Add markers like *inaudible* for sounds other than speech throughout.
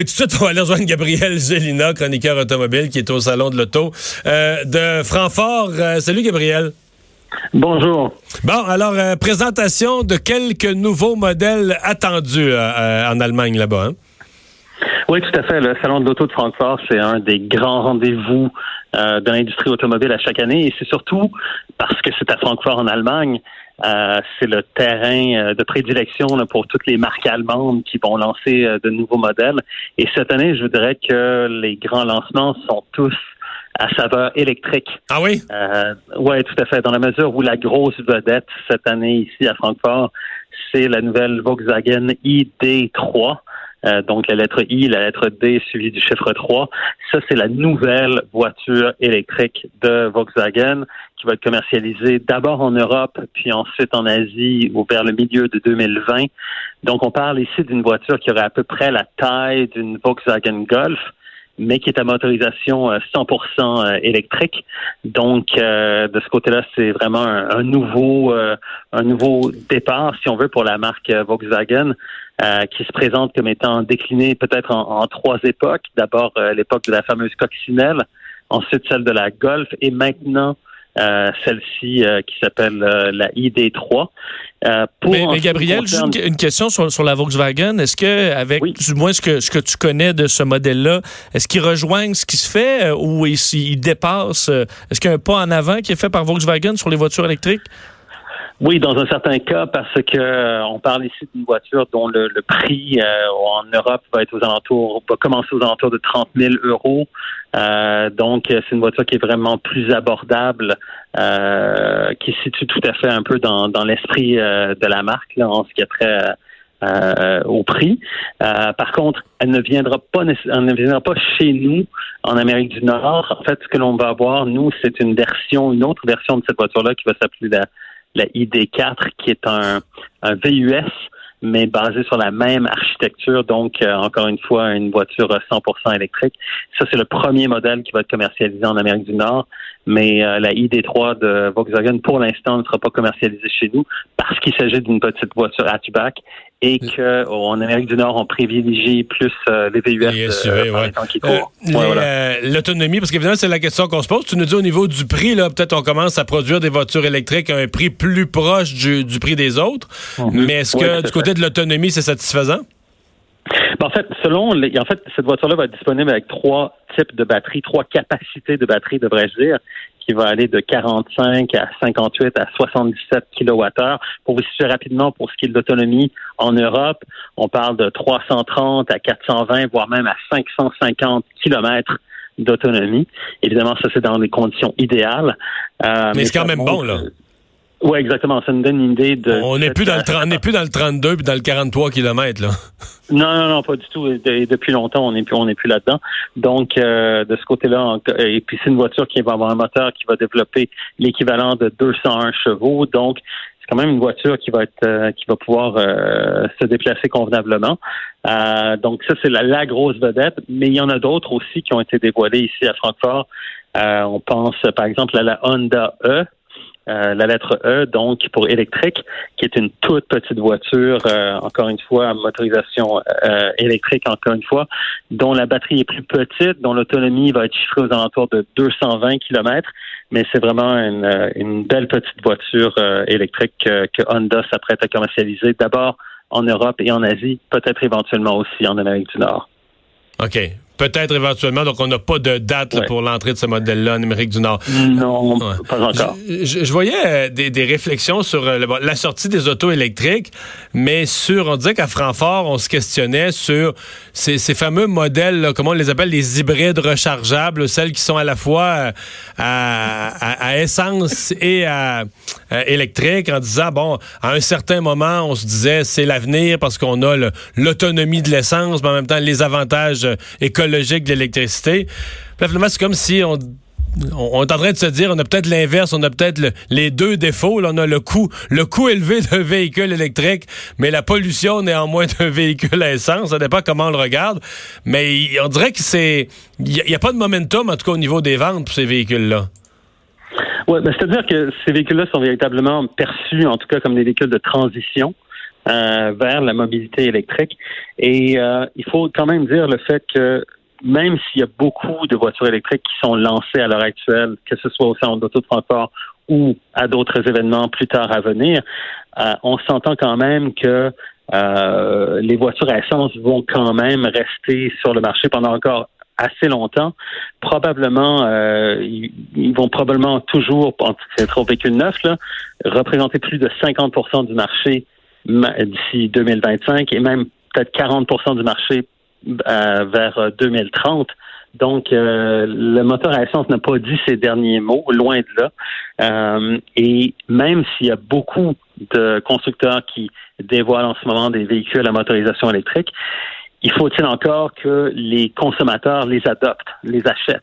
Et tout de suite, on va aller rejoindre Gabriel Gélina, chroniqueur automobile, qui est au Salon de l'Auto euh, de Francfort. Euh, salut, Gabriel. Bonjour. Bon, alors, euh, présentation de quelques nouveaux modèles attendus en Allemagne là-bas. Hein? Oui, tout à fait. Le Salon de l'Auto de Francfort, c'est un des grands rendez-vous de l'industrie automobile à chaque année. Et c'est surtout parce que c'est à Francfort en Allemagne euh, c'est le terrain euh, de prédilection pour toutes les marques allemandes qui vont lancer euh, de nouveaux modèles. Et cette année, je voudrais que les grands lancements sont tous à saveur électrique. Ah oui? Euh, oui, tout à fait. Dans la mesure où la grosse vedette cette année ici à Francfort, c'est la nouvelle Volkswagen ID3. Euh, donc la lettre I, la lettre D suivie du chiffre 3. Ça, c'est la nouvelle voiture électrique de Volkswagen qui va être commercialisée d'abord en Europe, puis ensuite en Asie vers le milieu de 2020. Donc on parle ici d'une voiture qui aurait à peu près la taille d'une Volkswagen Golf mais qui est à motorisation 100% euh, euh, électrique. Donc, euh, de ce côté-là, c'est vraiment un, nouveau, un nouveau départ, si on veut, pour la marque Volkswagen, qui se présente comme étant déclinée peut-être en, trois époques. D'abord, l'époque de la fameuse coccinelle, ensuite celle de la Golf, et maintenant celle-ci euh, qui s'appelle euh, la ID3. mais, Gabriel, une, question sur, la Volkswagen. Est-ce que, avec du moins ce que, ce que tu connais de ce modèle-là, est-ce qu'il rejoignent ce qui se fait ou il, dépasse? Est-ce qu'il y a un pas en avant qui est fait par Volkswagen sur les voitures électriques? Oui, dans un certain cas, parce que on parle ici d'une voiture dont le, prix en Europe va être aux alentours, va commencer aux alentours de 30 000 euros. Euh, donc, c'est une voiture qui est vraiment plus abordable, euh, qui situe tout à fait un peu dans, dans l'esprit euh, de la marque là, en ce qui a trait euh, au prix. par contre, elle ne viendra pas, elle ne viendra pas chez nous en Amérique du Nord. En fait, ce que l'on va avoir, nous, c'est une version, une autre version de cette voiture-là qui va s'appeler la, la ID4, qui est un, VUS mais basé sur la même architecture. Donc, euh, encore une fois, une voiture 100% électrique. Ça, c'est le premier modèle qui va être commercialisé en Amérique du Nord. Mais euh, la ID3 de Volkswagen, pour l'instant, ne sera pas commercialisée chez nous parce qu'il s'agit d'une petite voiture hatchback et qu'en Amérique du Nord, on privilégie plus euh, les VUS L'autonomie, parce qu'évidemment, c'est la question qu'on se pose. Tu nous dis au niveau du prix, là, peut-être on commence à produire des voitures électriques à un prix plus proche du, prix des autres. Mhm. Mais est-ce que du côté de l'autonomie, c'est satisfaisant? Ben, en fait, selon en fait, cette voiture-là va être disponible avec trois types de batteries, trois capacités de batterie, devrais-je dire qui va aller de 45 à 58 à 77 kWh. Pour vous situer rapidement pour ce qui est de l'autonomie en Europe, on parle de 330 à 420, voire même à 550 km d'autonomie. Évidemment, ça c'est dans les conditions idéales. Euh, mais, c'est quand même bon, là. Oui, exactement. Ça nous donne une idée de. On n'est plus dans le on n'est plus dans le 32 puis dans le 43 km là. *laughs* Non, non, non, pas du tout. Depuis longtemps, on n'est plus, on n'est plus là-dedans. Donc, euh, de ce côté-là, et puis c'est une voiture qui va avoir un moteur qui va développer l'équivalent de 201 chevaux. Donc, c'est quand même une voiture qui va être, euh, qui va pouvoir euh, se déplacer convenablement. donc, ça c'est la, la, grosse vedette. Mais il y en a d'autres aussi qui ont été dévoilées ici à Francfort. on pense, par exemple, à la Honda E. Euh, la lettre E, donc pour électrique, qui est une toute petite voiture, euh, encore une fois, à motorisation euh, électrique, encore une fois, dont la batterie est plus petite, dont l'autonomie va être chiffrée aux alentours de 220 km, mais c'est vraiment une, une, belle petite voiture électrique que Honda s'apprête à commercialiser d'abord en Europe et en Asie, peut-être éventuellement aussi en Amérique du Nord. OK. Peut-être éventuellement. Donc, on n'a pas de date pour l'entrée de ce modèle-là en Amérique du Nord. Non, pas encore. Je, voyais euh, des, réflexions sur euh, la sortie des autos électriques, mais sur, on disait qu'à Francfort, on se questionnait sur ces, fameux modèles, comment on les appelle, les hybrides rechargeables, celles qui sont à la fois euh, à, essence et à, électrique, en disant, bon, à un certain moment, on se disait, c'est l'avenir parce qu'on a l'autonomie de l'essence, mais en même temps, les avantages écologiques logique de l'électricité. Finalement, c'est comme si on on est en train de se dire, on a peut-être l'inverse, on a peut-être les deux défauts. on a le coût, le coût élevé *laughs* d'un véhicule électrique, mais la pollution néanmoins *laughs* d'un véhicule à essence. Ça dépend comment on le regarde. Mais on dirait que c'est, il n'y a, pas de momentum, en tout cas au niveau des ventes pour ces véhicules-là. Oui, ben, c'est-à-dire que ces véhicules-là sont véritablement perçus, en tout cas, comme des véhicules de transition. vers la mobilité électrique. Et il faut quand même dire le fait que même s'il y a beaucoup de voitures électriques qui sont lancées à l'heure actuelle, que ce soit au salon d'auto de Francfort ou à d'autres événements plus tard à venir, euh, on s'entend quand même que euh, les voitures à essence vont quand même rester sur le marché pendant encore assez longtemps. Probablement, euh, ils, vont probablement toujours, être au véhicule neuf, là, représenter plus de 50% du marché d'ici 2025 et même peut-être 40% du marché euh, vers 2030. Donc, euh, le moteur à essence n'a pas dit ses derniers mots, loin de là. Euh, et même s'il y a beaucoup de constructeurs qui dévoilent en ce moment des véhicules à motorisation électrique, il faut-il encore que les consommateurs les adoptent, les achètent?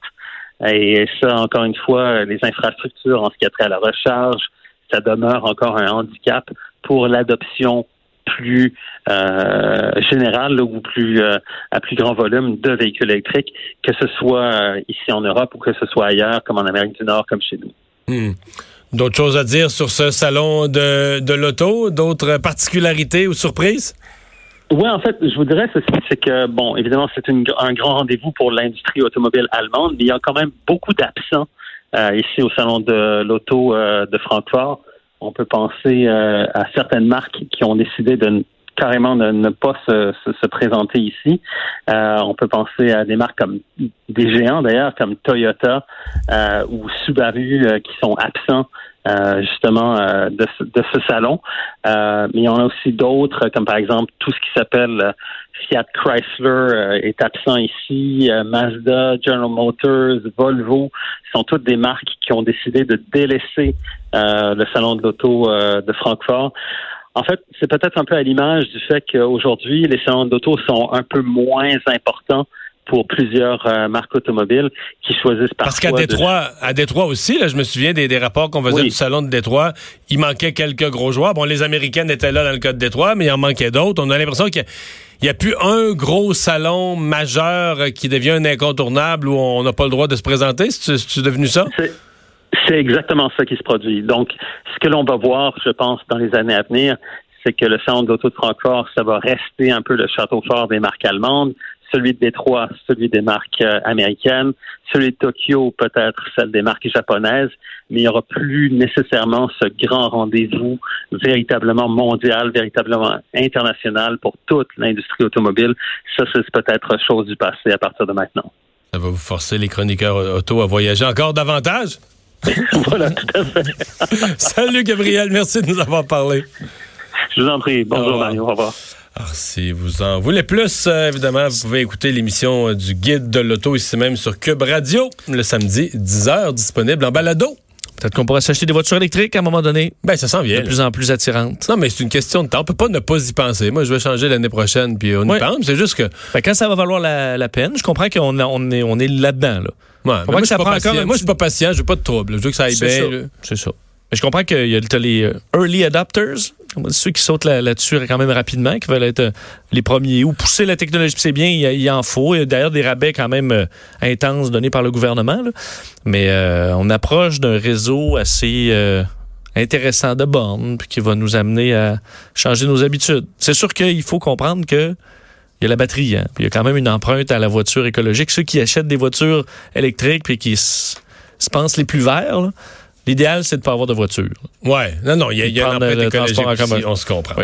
Et ça, encore une fois, les infrastructures en ce qui a trait à la recharge, ça demeure encore un handicap pour l'adoption plus euh, général ou plus euh, à plus grand volume de véhicules électriques, que ce soit euh, ici en Europe ou que ce soit ailleurs, comme en Amérique du Nord, comme chez nous. Hmm. D'autres choses à dire sur ce salon de, de l'auto? D'autres particularités ou surprises? Oui, en fait, je vous dirais ceci, c'est que, bon, évidemment, c'est un grand rendez-vous pour l'industrie automobile allemande, mais il y a quand même beaucoup d'absents ici au salon de l'auto de Francfort. On peut penser euh, à certaines marques qui ont décidé de carrément ne, pas se, se, présenter ici. Euh, on peut penser à des marques comme des géants d'ailleurs, comme Toyota euh, ou Subaru qui sont absents justement de, de, ce salon. mais il y en a aussi d'autres, comme par exemple tout ce qui s'appelle Fiat Chrysler est absent ici, Mazda, General Motors, Volvo, sont toutes des marques qui ont décidé de délaisser euh, le salon de l'auto euh, de Francfort. En fait, c'est peut-être un peu à l'image du fait qu'aujourd'hui, les salons d'auto sont un peu moins importants pour plusieurs euh, marques automobiles qui choisissent parfois. Parce qu'à Détroit, à Détroit aussi, là, je me souviens des, rapports qu'on faisait du salon de Détroit, il manquait quelques gros joueurs. Bon, les Américaines étaient là dans le cas de Détroit, mais il en manquait d'autres. On a l'impression qu'il n'y a, plus un gros salon majeur qui devient un incontournable où on n'a pas le droit de se présenter. C'est devenu ça? C'est exactement ça qui se produit. Donc, ce que l'on va voir, je pense, dans les années à venir, c'est que le centre d'auto de Francfort, ça va rester un peu le château fort des marques allemandes, celui de Détroit, celui des marques euh, américaines, celui de Tokyo, peut-être celle des marques japonaises, mais il n'y aura plus nécessairement ce grand rendez-vous véritablement mondial, véritablement international pour toute l'industrie automobile. Ça, c'est peut-être chose du passé à partir de maintenant. Ça va vous forcer les chroniqueurs auto à voyager encore davantage? *laughs* voilà, tout à fait. *laughs* Salut Gabriel, merci de nous avoir parlé. Je vous en prie. Bonjour Mario, au revoir. Alors, si vous en voulez plus, euh, évidemment, vous pouvez écouter l'émission euh, du Guide de l'auto ici même sur Cube Radio, le samedi, 10h, disponible en balado. Peut-être qu'on pourrait s'acheter des voitures électriques à un moment donné. Ben, ça s'en vient. De plus en plus attirantes. Non, mais c'est une question de temps. On peut pas ne pas y penser. Moi, je vais changer l'année prochaine, puis on y pense. C'est juste que. Ben, quand ça va valoir la, peine, je comprends qu'on on est, on est là-dedans, là. Ouais, moi, je moi, je suis pas patient, je veux pas de trouble. Je veux que ça aille bien. C'est ça. Je comprends qu'il y a les euh, early adopters, ceux qui sautent là-dessus quand même rapidement, qui veulent être euh, les premiers ou pousser la technologie. C'est bien, il, y en faut. Il d'ailleurs des rabais quand même euh, intenses donnés par le gouvernement. Mais on approche d'un réseau assez intéressant de bornes, qui va nous amener à changer nos habitudes. C'est sûr qu'il faut comprendre que il y a la batterie, hein, puis il y a quand même une empreinte à la voiture écologique. Ceux qui achètent des voitures électriques puis qui se, pensent les plus verts, l'idéal c'est de pas avoir de voiture. Ouais, non, non, il y, a, y a une empreinte écologique on se comprend.